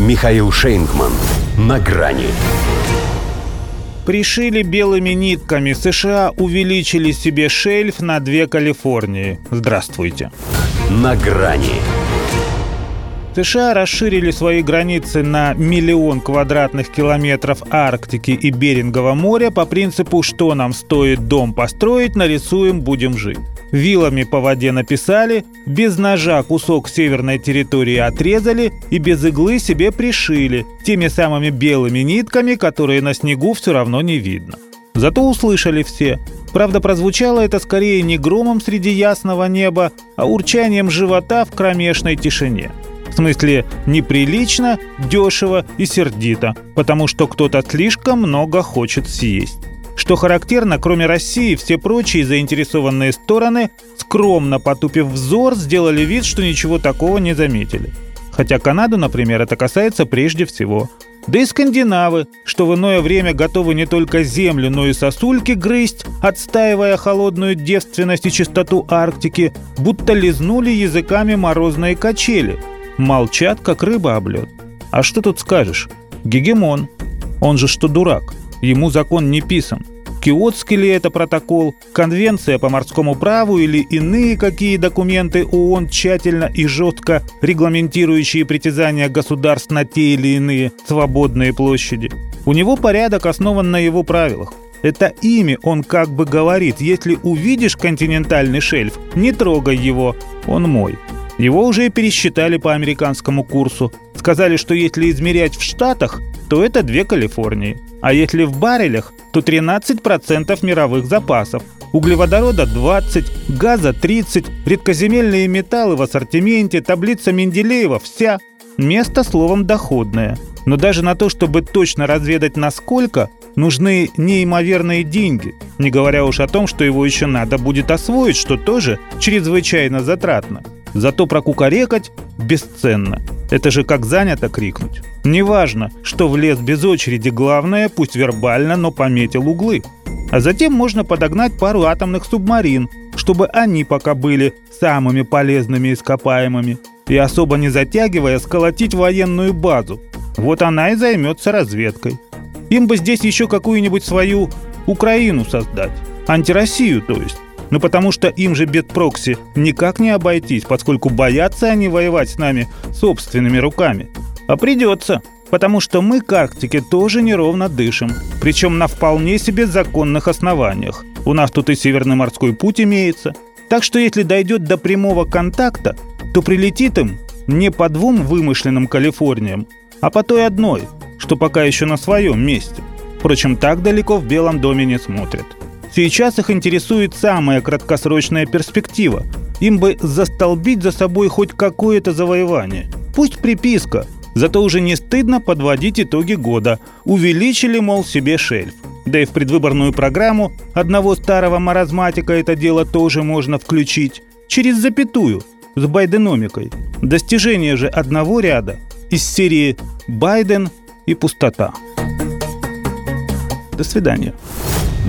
Михаил Шейнгман. На грани. Пришили белыми нитками. США увеличили себе шельф на две Калифорнии. Здравствуйте. На грани. США расширили свои границы на миллион квадратных километров Арктики и Берингового моря по принципу «что нам стоит дом построить, нарисуем, будем жить». Вилами по воде написали, без ножа кусок северной территории отрезали и без иглы себе пришили, теми самыми белыми нитками, которые на снегу все равно не видно. Зато услышали все. Правда, прозвучало это скорее не громом среди ясного неба, а урчанием живота в кромешной тишине. В смысле, неприлично, дешево и сердито, потому что кто-то слишком много хочет съесть. Что характерно, кроме России, все прочие заинтересованные стороны, скромно потупив взор, сделали вид, что ничего такого не заметили. Хотя Канаду, например, это касается прежде всего. Да и скандинавы, что в иное время готовы не только землю, но и сосульки грызть, отстаивая холодную девственность и чистоту Арктики, будто лизнули языками морозные качели. Молчат, как рыба об. А что тут скажешь? Гегемон. Он же что дурак. Ему закон не писан. Киотский ли это протокол, конвенция по морскому праву или иные какие документы ООН, тщательно и жестко регламентирующие притязания государств на те или иные свободные площади. У него порядок основан на его правилах. Это ими он как бы говорит, если увидишь континентальный шельф, не трогай его, он мой. Его уже пересчитали по американскому курсу. Сказали, что если измерять в Штатах, то это две Калифорнии. А если в баррелях, то 13% мировых запасов. Углеводорода 20, газа 30, редкоземельные металлы в ассортименте, таблица Менделеева вся. Место словом доходное. Но даже на то, чтобы точно разведать насколько, нужны неимоверные деньги, не говоря уж о том, что его еще надо будет освоить, что тоже чрезвычайно затратно. Зато прокукарекать бесценно. Это же как занято крикнуть. Неважно, что влез без очереди, главное, пусть вербально, но пометил углы. А затем можно подогнать пару атомных субмарин, чтобы они пока были самыми полезными ископаемыми, и особо не затягивая сколотить военную базу. Вот она и займется разведкой. Им бы здесь еще какую-нибудь свою Украину создать. Антироссию, то есть. Ну потому что им же бедпрокси никак не обойтись, поскольку боятся они воевать с нами собственными руками. А придется, потому что мы к Арктике тоже неровно дышим, причем на вполне себе законных основаниях. У нас тут и Северный морской путь имеется. Так что если дойдет до прямого контакта, то прилетит им не по двум вымышленным Калифорниям, а по той одной, что пока еще на своем месте. Впрочем, так далеко в Белом доме не смотрят. Сейчас их интересует самая краткосрочная перспектива. Им бы застолбить за собой хоть какое-то завоевание. Пусть приписка, зато уже не стыдно подводить итоги года. Увеличили, мол, себе шельф. Да и в предвыборную программу одного старого маразматика это дело тоже можно включить. Через запятую, с байденомикой. Достижение же одного ряда из серии «Байден и пустота». До свидания